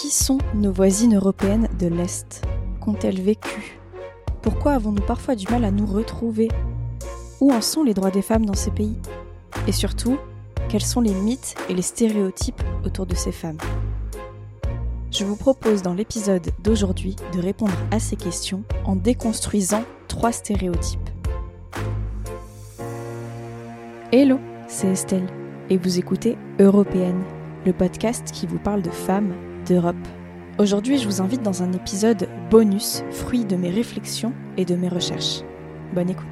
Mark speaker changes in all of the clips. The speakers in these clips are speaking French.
Speaker 1: Qui sont nos voisines européennes de l'Est? Qu'ont-elles vécu? Pourquoi avons-nous parfois du mal à nous retrouver? Où en sont les droits des femmes dans ces pays? Et surtout, quels sont les mythes et les stéréotypes autour de ces femmes? Je vous propose dans l'épisode d'aujourd'hui de répondre à ces questions en déconstruisant trois stéréotypes. Hello, c'est Estelle et vous écoutez Européenne, le podcast qui vous parle de femmes d'Europe. Aujourd'hui, je vous invite dans un épisode bonus, fruit de mes réflexions et de mes recherches. Bonne écoute.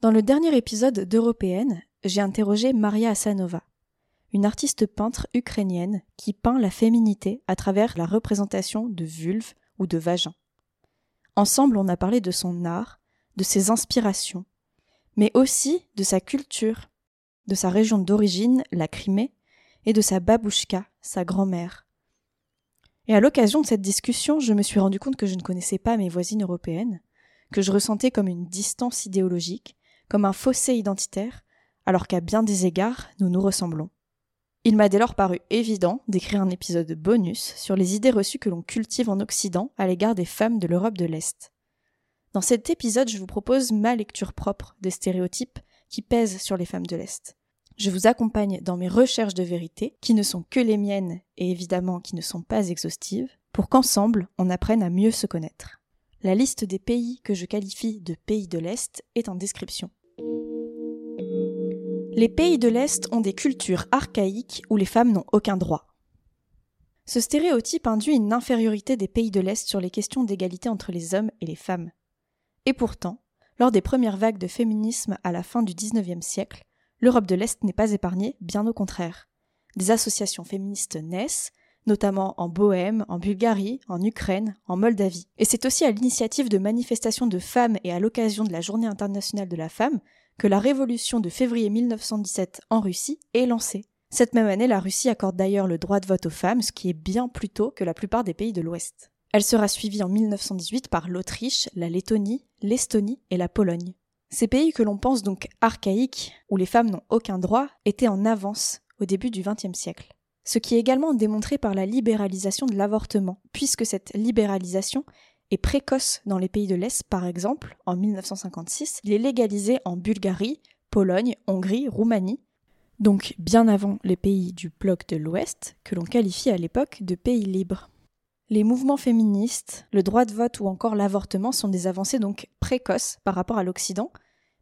Speaker 1: Dans le dernier épisode d'Européenne, j'ai interrogé Maria Asanova, une artiste peintre ukrainienne qui peint la féminité à travers la représentation de vulve ou de vagin. Ensemble, on a parlé de son art, de ses inspirations, mais aussi de sa culture, de sa région d'origine, la Crimée, et de sa babouchka, sa grand-mère. Et à l'occasion de cette discussion, je me suis rendu compte que je ne connaissais pas mes voisines européennes, que je ressentais comme une distance idéologique, comme un fossé identitaire, alors qu'à bien des égards, nous nous ressemblons. Il m'a dès lors paru évident d'écrire un épisode bonus sur les idées reçues que l'on cultive en Occident à l'égard des femmes de l'Europe de l'Est. Dans cet épisode, je vous propose ma lecture propre des stéréotypes qui pèsent sur les femmes de l'Est. Je vous accompagne dans mes recherches de vérité, qui ne sont que les miennes et évidemment qui ne sont pas exhaustives, pour qu'ensemble on apprenne à mieux se connaître. La liste des pays que je qualifie de pays de l'Est est en description. Les pays de l'Est ont des cultures archaïques où les femmes n'ont aucun droit. Ce stéréotype induit une infériorité des pays de l'Est sur les questions d'égalité entre les hommes et les femmes. Et pourtant, lors des premières vagues de féminisme à la fin du XIXe siècle, l'Europe de l'Est n'est pas épargnée, bien au contraire. Des associations féministes naissent, notamment en Bohême, en Bulgarie, en Ukraine, en Moldavie. Et c'est aussi à l'initiative de manifestations de femmes et à l'occasion de la Journée internationale de la femme que la révolution de février 1917 en Russie est lancée. Cette même année, la Russie accorde d'ailleurs le droit de vote aux femmes, ce qui est bien plus tôt que la plupart des pays de l'Ouest. Elle sera suivie en 1918 par l'Autriche, la Lettonie, l'Estonie et la Pologne. Ces pays que l'on pense donc archaïques, où les femmes n'ont aucun droit, étaient en avance au début du XXe siècle. Ce qui est également démontré par la libéralisation de l'avortement, puisque cette libéralisation est précoce dans les pays de l'Est, par exemple, en 1956, il est légalisé en Bulgarie, Pologne, Hongrie, Roumanie, donc bien avant les pays du bloc de l'Ouest, que l'on qualifie à l'époque de pays libres. Les mouvements féministes, le droit de vote ou encore l'avortement sont des avancées donc précoces par rapport à l'Occident,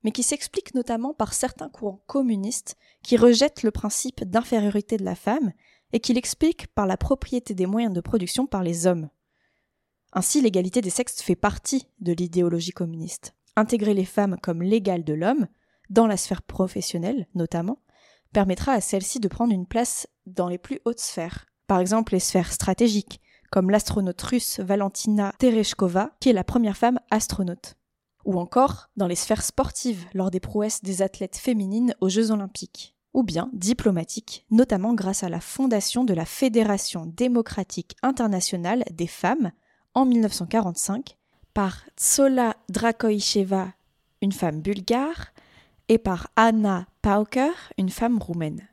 Speaker 1: mais qui s'expliquent notamment par certains courants communistes qui rejettent le principe d'infériorité de la femme et qui l'expliquent par la propriété des moyens de production par les hommes. Ainsi, l'égalité des sexes fait partie de l'idéologie communiste. Intégrer les femmes comme l'égale de l'homme, dans la sphère professionnelle notamment, permettra à celle-ci de prendre une place dans les plus hautes sphères, par exemple les sphères stratégiques, comme l'astronaute russe Valentina Tereshkova, qui est la première femme astronaute. Ou encore dans les sphères sportives, lors des prouesses des athlètes féminines aux Jeux olympiques. Ou bien diplomatiques, notamment grâce à la fondation de la Fédération démocratique internationale des femmes en 1945 par Tsola Drakoïcheva, une femme bulgare, et par Anna Pauker, une femme roumaine.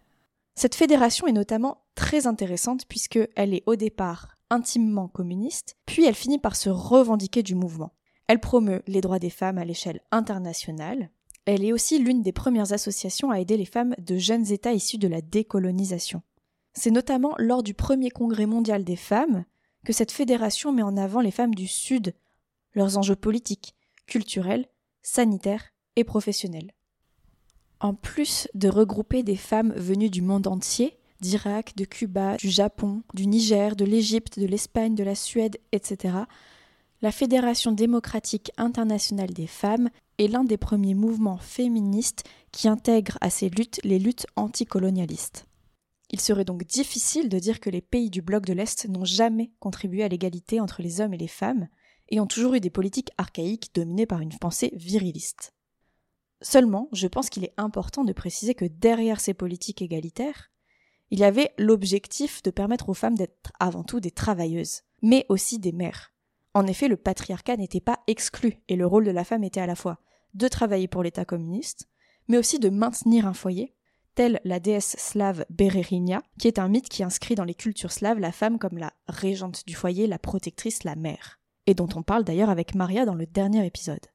Speaker 1: Cette fédération est notamment très intéressante puisqu'elle est au départ intimement communiste, puis elle finit par se revendiquer du mouvement. Elle promeut les droits des femmes à l'échelle internationale. Elle est aussi l'une des premières associations à aider les femmes de jeunes États issus de la décolonisation. C'est notamment lors du premier congrès mondial des femmes que cette fédération met en avant les femmes du Sud, leurs enjeux politiques, culturels, sanitaires et professionnels. En plus de regrouper des femmes venues du monde entier, d'Irak, de Cuba, du Japon, du Niger, de l'Égypte, de l'Espagne, de la Suède, etc., la Fédération démocratique internationale des femmes est l'un des premiers mouvements féministes qui intègre à ses luttes les luttes anticolonialistes. Il serait donc difficile de dire que les pays du bloc de l'Est n'ont jamais contribué à l'égalité entre les hommes et les femmes, et ont toujours eu des politiques archaïques dominées par une pensée viriliste. Seulement, je pense qu'il est important de préciser que derrière ces politiques égalitaires, il y avait l'objectif de permettre aux femmes d'être avant tout des travailleuses, mais aussi des mères. En effet, le patriarcat n'était pas exclu, et le rôle de la femme était à la fois de travailler pour l'État communiste, mais aussi de maintenir un foyer, telle la déesse slave Bererinia, qui est un mythe qui inscrit dans les cultures slaves la femme comme la régente du foyer, la protectrice, la mère, et dont on parle d'ailleurs avec Maria dans le dernier épisode.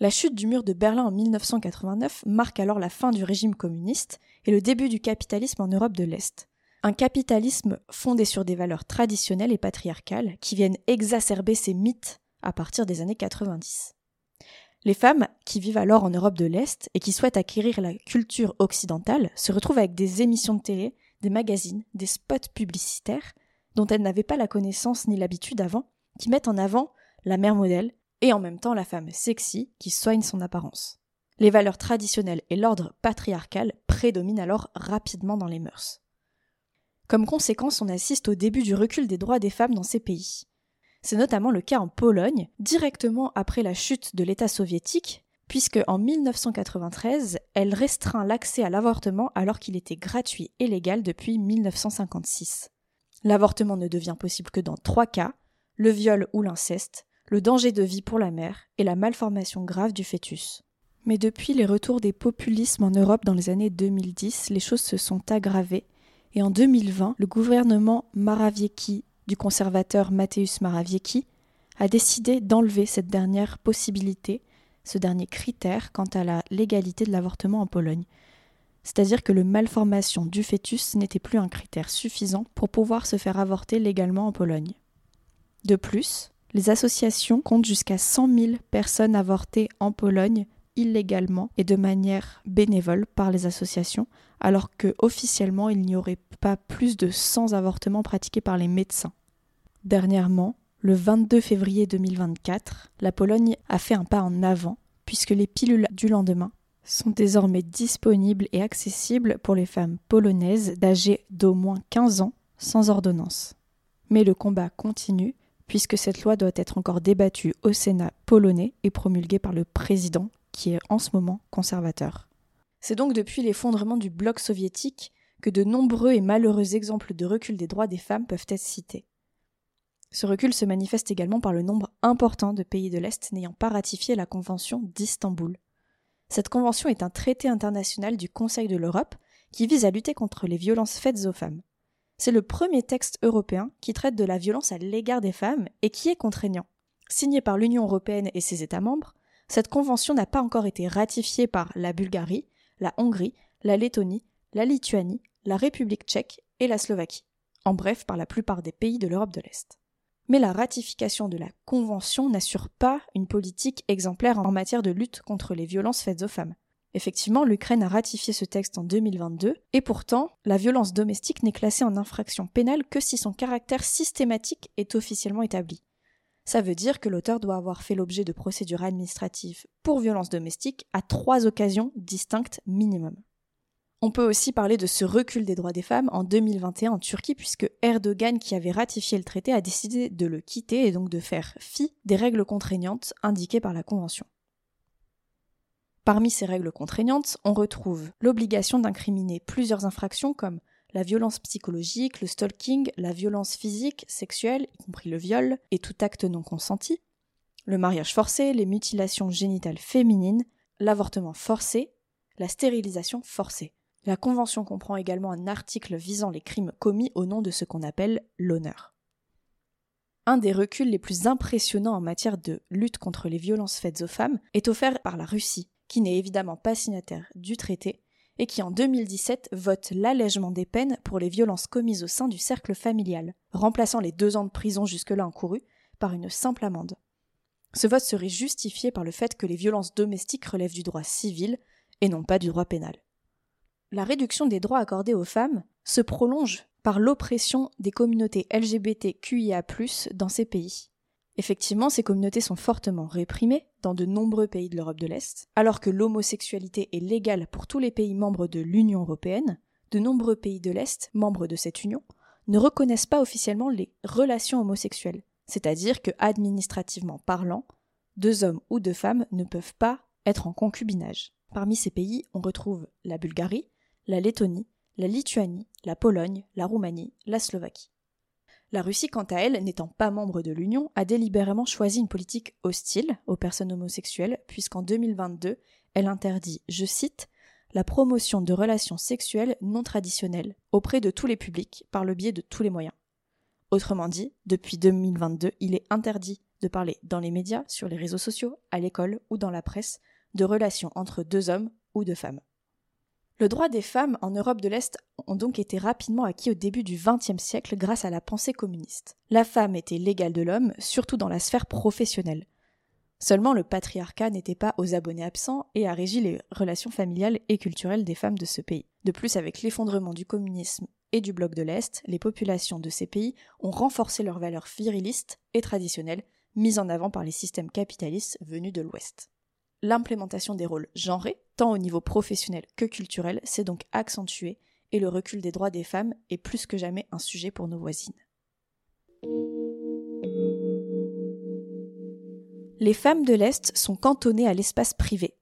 Speaker 1: La chute du mur de Berlin en 1989 marque alors la fin du régime communiste et le début du capitalisme en Europe de l'Est. Un capitalisme fondé sur des valeurs traditionnelles et patriarcales qui viennent exacerber ces mythes à partir des années 90. Les femmes qui vivent alors en Europe de l'Est et qui souhaitent acquérir la culture occidentale se retrouvent avec des émissions de télé, des magazines, des spots publicitaires dont elles n'avaient pas la connaissance ni l'habitude avant, qui mettent en avant la mère modèle, et en même temps la femme sexy qui soigne son apparence. Les valeurs traditionnelles et l'ordre patriarcal prédominent alors rapidement dans les mœurs. Comme conséquence, on assiste au début du recul des droits des femmes dans ces pays. C'est notamment le cas en Pologne, directement après la chute de l'État soviétique, puisque en 1993, elle restreint l'accès à l'avortement alors qu'il était gratuit et légal depuis 1956. L'avortement ne devient possible que dans trois cas le viol ou l'inceste, le danger de vie pour la mère et la malformation grave du fœtus. Mais depuis les retours des populismes en Europe dans les années 2010, les choses se sont aggravées et en 2020, le gouvernement Maraviecki du conservateur Mateusz Maraviecki a décidé d'enlever cette dernière possibilité, ce dernier critère quant à la légalité de l'avortement en Pologne. C'est-à-dire que le malformation du fœtus n'était plus un critère suffisant pour pouvoir se faire avorter légalement en Pologne. De plus, les associations comptent jusqu'à 100 000 personnes avortées en Pologne illégalement et de manière bénévole par les associations, alors que officiellement il n'y aurait pas plus de 100 avortements pratiqués par les médecins. Dernièrement, le 22 février 2024, la Pologne a fait un pas en avant puisque les pilules du lendemain sont désormais disponibles et accessibles pour les femmes polonaises d'âge d'au moins 15 ans sans ordonnance. Mais le combat continue puisque cette loi doit être encore débattue au Sénat polonais et promulguée par le président, qui est en ce moment conservateur. C'est donc depuis l'effondrement du bloc soviétique que de nombreux et malheureux exemples de recul des droits des femmes peuvent être cités. Ce recul se manifeste également par le nombre important de pays de l'Est n'ayant pas ratifié la Convention d'Istanbul. Cette convention est un traité international du Conseil de l'Europe qui vise à lutter contre les violences faites aux femmes. C'est le premier texte européen qui traite de la violence à l'égard des femmes et qui est contraignant. Signé par l'Union européenne et ses États membres, cette convention n'a pas encore été ratifiée par la Bulgarie, la Hongrie, la Lettonie, la Lituanie, la République tchèque et la Slovaquie, en bref par la plupart des pays de l'Europe de l'Est. Mais la ratification de la Convention n'assure pas une politique exemplaire en matière de lutte contre les violences faites aux femmes. Effectivement, l'Ukraine a ratifié ce texte en 2022, et pourtant, la violence domestique n'est classée en infraction pénale que si son caractère systématique est officiellement établi. Ça veut dire que l'auteur doit avoir fait l'objet de procédures administratives pour violence domestique à trois occasions distinctes minimum. On peut aussi parler de ce recul des droits des femmes en 2021 en Turquie puisque Erdogan qui avait ratifié le traité a décidé de le quitter et donc de faire fi des règles contraignantes indiquées par la Convention. Parmi ces règles contraignantes, on retrouve l'obligation d'incriminer plusieurs infractions comme la violence psychologique, le stalking, la violence physique, sexuelle, y compris le viol et tout acte non consenti, le mariage forcé, les mutilations génitales féminines, l'avortement forcé, la stérilisation forcée. La Convention comprend également un article visant les crimes commis au nom de ce qu'on appelle l'honneur. Un des reculs les plus impressionnants en matière de lutte contre les violences faites aux femmes est offert par la Russie, qui n'est évidemment pas signataire du traité, et qui en 2017 vote l'allègement des peines pour les violences commises au sein du cercle familial, remplaçant les deux ans de prison jusque-là encourus par une simple amende. Ce vote serait justifié par le fait que les violences domestiques relèvent du droit civil et non pas du droit pénal. La réduction des droits accordés aux femmes se prolonge par l'oppression des communautés LGBTQIA+ dans ces pays. Effectivement, ces communautés sont fortement réprimées dans de nombreux pays de l'Europe de l'Est, alors que l'homosexualité est légale pour tous les pays membres de l'Union européenne, de nombreux pays de l'Est, membres de cette union, ne reconnaissent pas officiellement les relations homosexuelles, c'est-à-dire que, administrativement parlant, deux hommes ou deux femmes ne peuvent pas être en concubinage. Parmi ces pays, on retrouve la Bulgarie, la Lettonie, la Lituanie, la Pologne, la Roumanie, la Slovaquie. La Russie, quant à elle, n'étant pas membre de l'Union, a délibérément choisi une politique hostile aux personnes homosexuelles, puisqu'en 2022, elle interdit, je cite, la promotion de relations sexuelles non traditionnelles auprès de tous les publics par le biais de tous les moyens. Autrement dit, depuis 2022, il est interdit de parler dans les médias, sur les réseaux sociaux, à l'école ou dans la presse de relations entre deux hommes ou deux femmes. Le droit des femmes en Europe de l'Est ont donc été rapidement acquis au début du XXe siècle grâce à la pensée communiste. La femme était l'égale de l'homme, surtout dans la sphère professionnelle. Seulement le patriarcat n'était pas aux abonnés absents et a régi les relations familiales et culturelles des femmes de ce pays. De plus, avec l'effondrement du communisme et du bloc de l'Est, les populations de ces pays ont renforcé leurs valeurs virilistes et traditionnelles mises en avant par les systèmes capitalistes venus de l'Ouest. L'implémentation des rôles genrés, tant au niveau professionnel que culturel, s'est donc accentuée et le recul des droits des femmes est plus que jamais un sujet pour nos voisines. Les femmes de l'Est sont cantonnées à l'espace privé.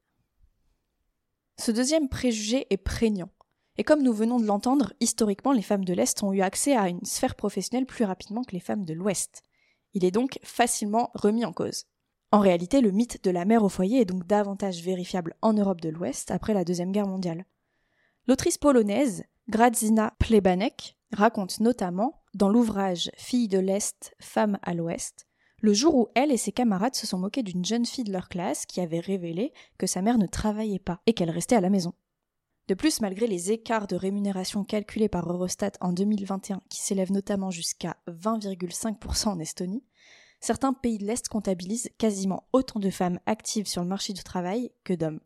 Speaker 1: Ce deuxième préjugé est prégnant. Et comme nous venons de l'entendre, historiquement, les femmes de l'Est ont eu accès à une sphère professionnelle plus rapidement que les femmes de l'Ouest. Il est donc facilement remis en cause. En réalité, le mythe de la mère au foyer est donc davantage vérifiable en Europe de l'Ouest après la Deuxième Guerre mondiale. L'autrice polonaise Gradzina Plebanek raconte notamment, dans l'ouvrage Fille de l'Est, femme à l'Ouest, le jour où elle et ses camarades se sont moqués d'une jeune fille de leur classe qui avait révélé que sa mère ne travaillait pas et qu'elle restait à la maison. De plus, malgré les écarts de rémunération calculés par Eurostat en 2021 qui s'élèvent notamment jusqu'à 20,5% en Estonie, certains pays de l'Est comptabilisent quasiment autant de femmes actives sur le marché du travail que d'hommes.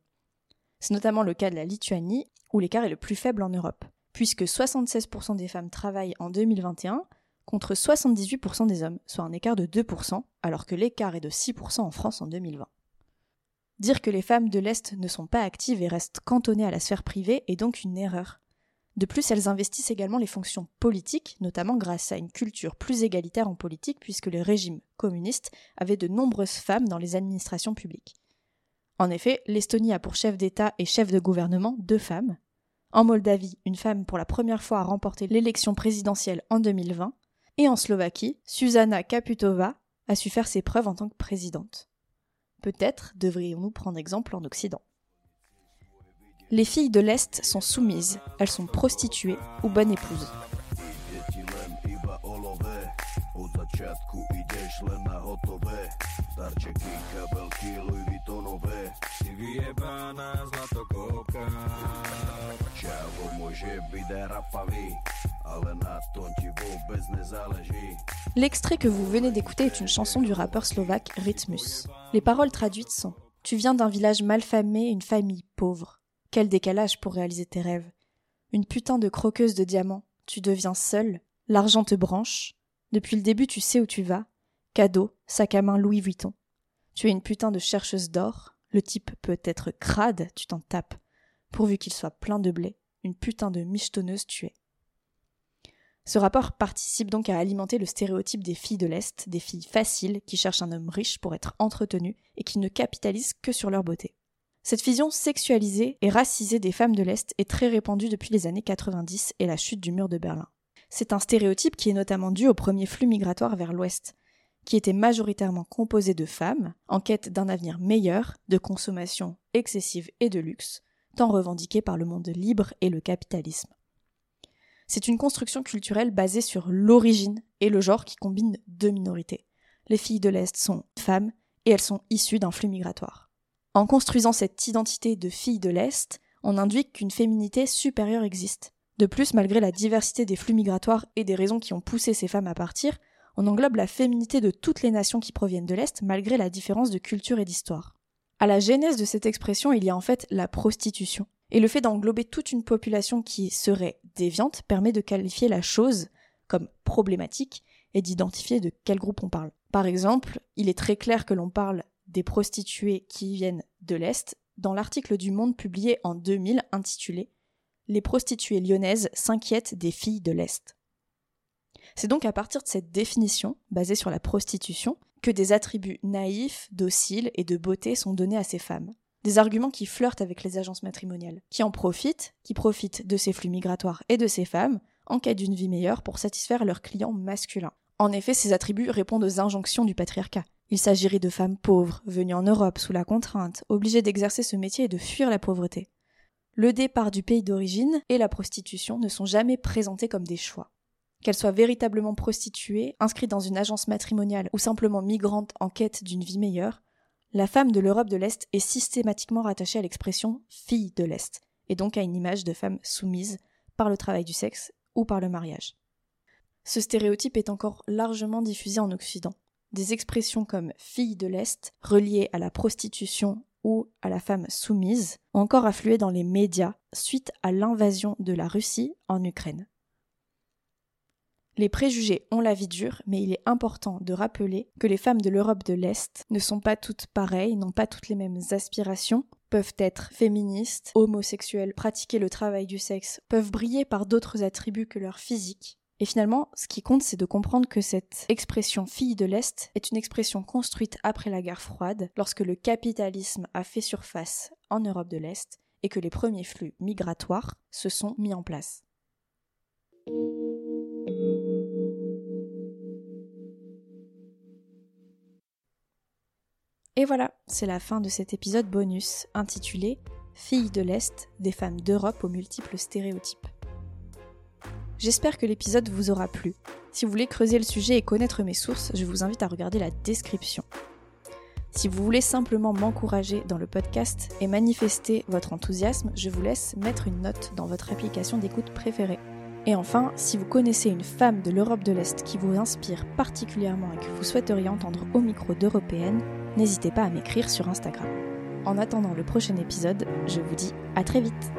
Speaker 1: C'est notamment le cas de la Lituanie, où l'écart est le plus faible en Europe, puisque 76% des femmes travaillent en 2021 contre 78% des hommes, soit un écart de 2%, alors que l'écart est de 6% en France en 2020. Dire que les femmes de l'Est ne sont pas actives et restent cantonnées à la sphère privée est donc une erreur. De plus, elles investissent également les fonctions politiques, notamment grâce à une culture plus égalitaire en politique, puisque le régime communiste avait de nombreuses femmes dans les administrations publiques. En effet, l'Estonie a pour chef d'État et chef de gouvernement deux femmes. En Moldavie, une femme pour la première fois a remporté l'élection présidentielle en 2020. Et en Slovaquie, Susanna Kaputova a su faire ses preuves en tant que présidente. Peut-être devrions-nous prendre exemple en Occident. Les filles de l'Est sont soumises, elles sont prostituées ou bonnes épouses. L'extrait que vous venez d'écouter est une chanson du rappeur slovaque Rythmus. Les paroles traduites sont Tu viens d'un village malfamé, une famille pauvre. Quel décalage pour réaliser tes rêves. Une putain de croqueuse de diamants, tu deviens seule, l'argent te branche, depuis le début tu sais où tu vas, cadeau, sac à main Louis Vuitton. Tu es une putain de chercheuse d'or, le type peut être crade, tu t'en tapes, pourvu qu'il soit plein de blé, une putain de michetonneuse tu es. Ce rapport participe donc à alimenter le stéréotype des filles de l'Est, des filles faciles qui cherchent un homme riche pour être entretenues et qui ne capitalisent que sur leur beauté. Cette vision sexualisée et racisée des femmes de l'Est est très répandue depuis les années 90 et la chute du mur de Berlin. C'est un stéréotype qui est notamment dû au premier flux migratoire vers l'Ouest, qui était majoritairement composé de femmes en quête d'un avenir meilleur, de consommation excessive et de luxe, tant revendiqué par le monde libre et le capitalisme. C'est une construction culturelle basée sur l'origine et le genre qui combine deux minorités. Les filles de l'Est sont femmes et elles sont issues d'un flux migratoire. En construisant cette identité de fille de l'Est, on induit qu'une féminité supérieure existe. De plus, malgré la diversité des flux migratoires et des raisons qui ont poussé ces femmes à partir, on englobe la féminité de toutes les nations qui proviennent de l'Est malgré la différence de culture et d'histoire. À la genèse de cette expression, il y a en fait la prostitution. Et le fait d'englober toute une population qui serait déviante permet de qualifier la chose comme problématique et d'identifier de quel groupe on parle. Par exemple, il est très clair que l'on parle des prostituées qui viennent de l'Est dans l'article du Monde publié en 2000 intitulé Les prostituées lyonnaises s'inquiètent des filles de l'Est. C'est donc à partir de cette définition, basée sur la prostitution, que des attributs naïfs, dociles et de beauté sont donnés à ces femmes. Des arguments qui flirtent avec les agences matrimoniales, qui en profitent, qui profitent de ces flux migratoires et de ces femmes, en quête d'une vie meilleure pour satisfaire leurs clients masculins. En effet, ces attributs répondent aux injonctions du patriarcat. Il s'agirait de femmes pauvres, venues en Europe sous la contrainte, obligées d'exercer ce métier et de fuir la pauvreté. le départ du pays d'origine et la prostitution ne sont jamais présentés comme des choix. Qu'elle soit véritablement prostituée, inscrite dans une agence matrimoniale ou simplement migrante en quête d'une vie meilleure, la femme de l'Europe de l'Est est systématiquement rattachée à l'expression fille de l'Est, et donc à une image de femme soumise par le travail du sexe ou par le mariage. Ce stéréotype est encore largement diffusé en Occident. Des expressions comme fille de l'Est, reliées à la prostitution ou à la femme soumise, ont encore afflué dans les médias suite à l'invasion de la Russie en Ukraine. Les préjugés ont la vie dure, mais il est important de rappeler que les femmes de l'Europe de l'Est ne sont pas toutes pareilles, n'ont pas toutes les mêmes aspirations, peuvent être féministes, homosexuelles, pratiquer le travail du sexe, peuvent briller par d'autres attributs que leur physique. Et finalement, ce qui compte, c'est de comprendre que cette expression fille de l'Est est une expression construite après la guerre froide, lorsque le capitalisme a fait surface en Europe de l'Est et que les premiers flux migratoires se sont mis en place. Et voilà, c'est la fin de cet épisode bonus intitulé Filles de l'Est, des femmes d'Europe aux multiples stéréotypes. J'espère que l'épisode vous aura plu. Si vous voulez creuser le sujet et connaître mes sources, je vous invite à regarder la description. Si vous voulez simplement m'encourager dans le podcast et manifester votre enthousiasme, je vous laisse mettre une note dans votre application d'écoute préférée. Et enfin, si vous connaissez une femme de l'Europe de l'Est qui vous inspire particulièrement et que vous souhaiteriez entendre au micro d'Européenne, n'hésitez pas à m'écrire sur Instagram. En attendant le prochain épisode, je vous dis à très vite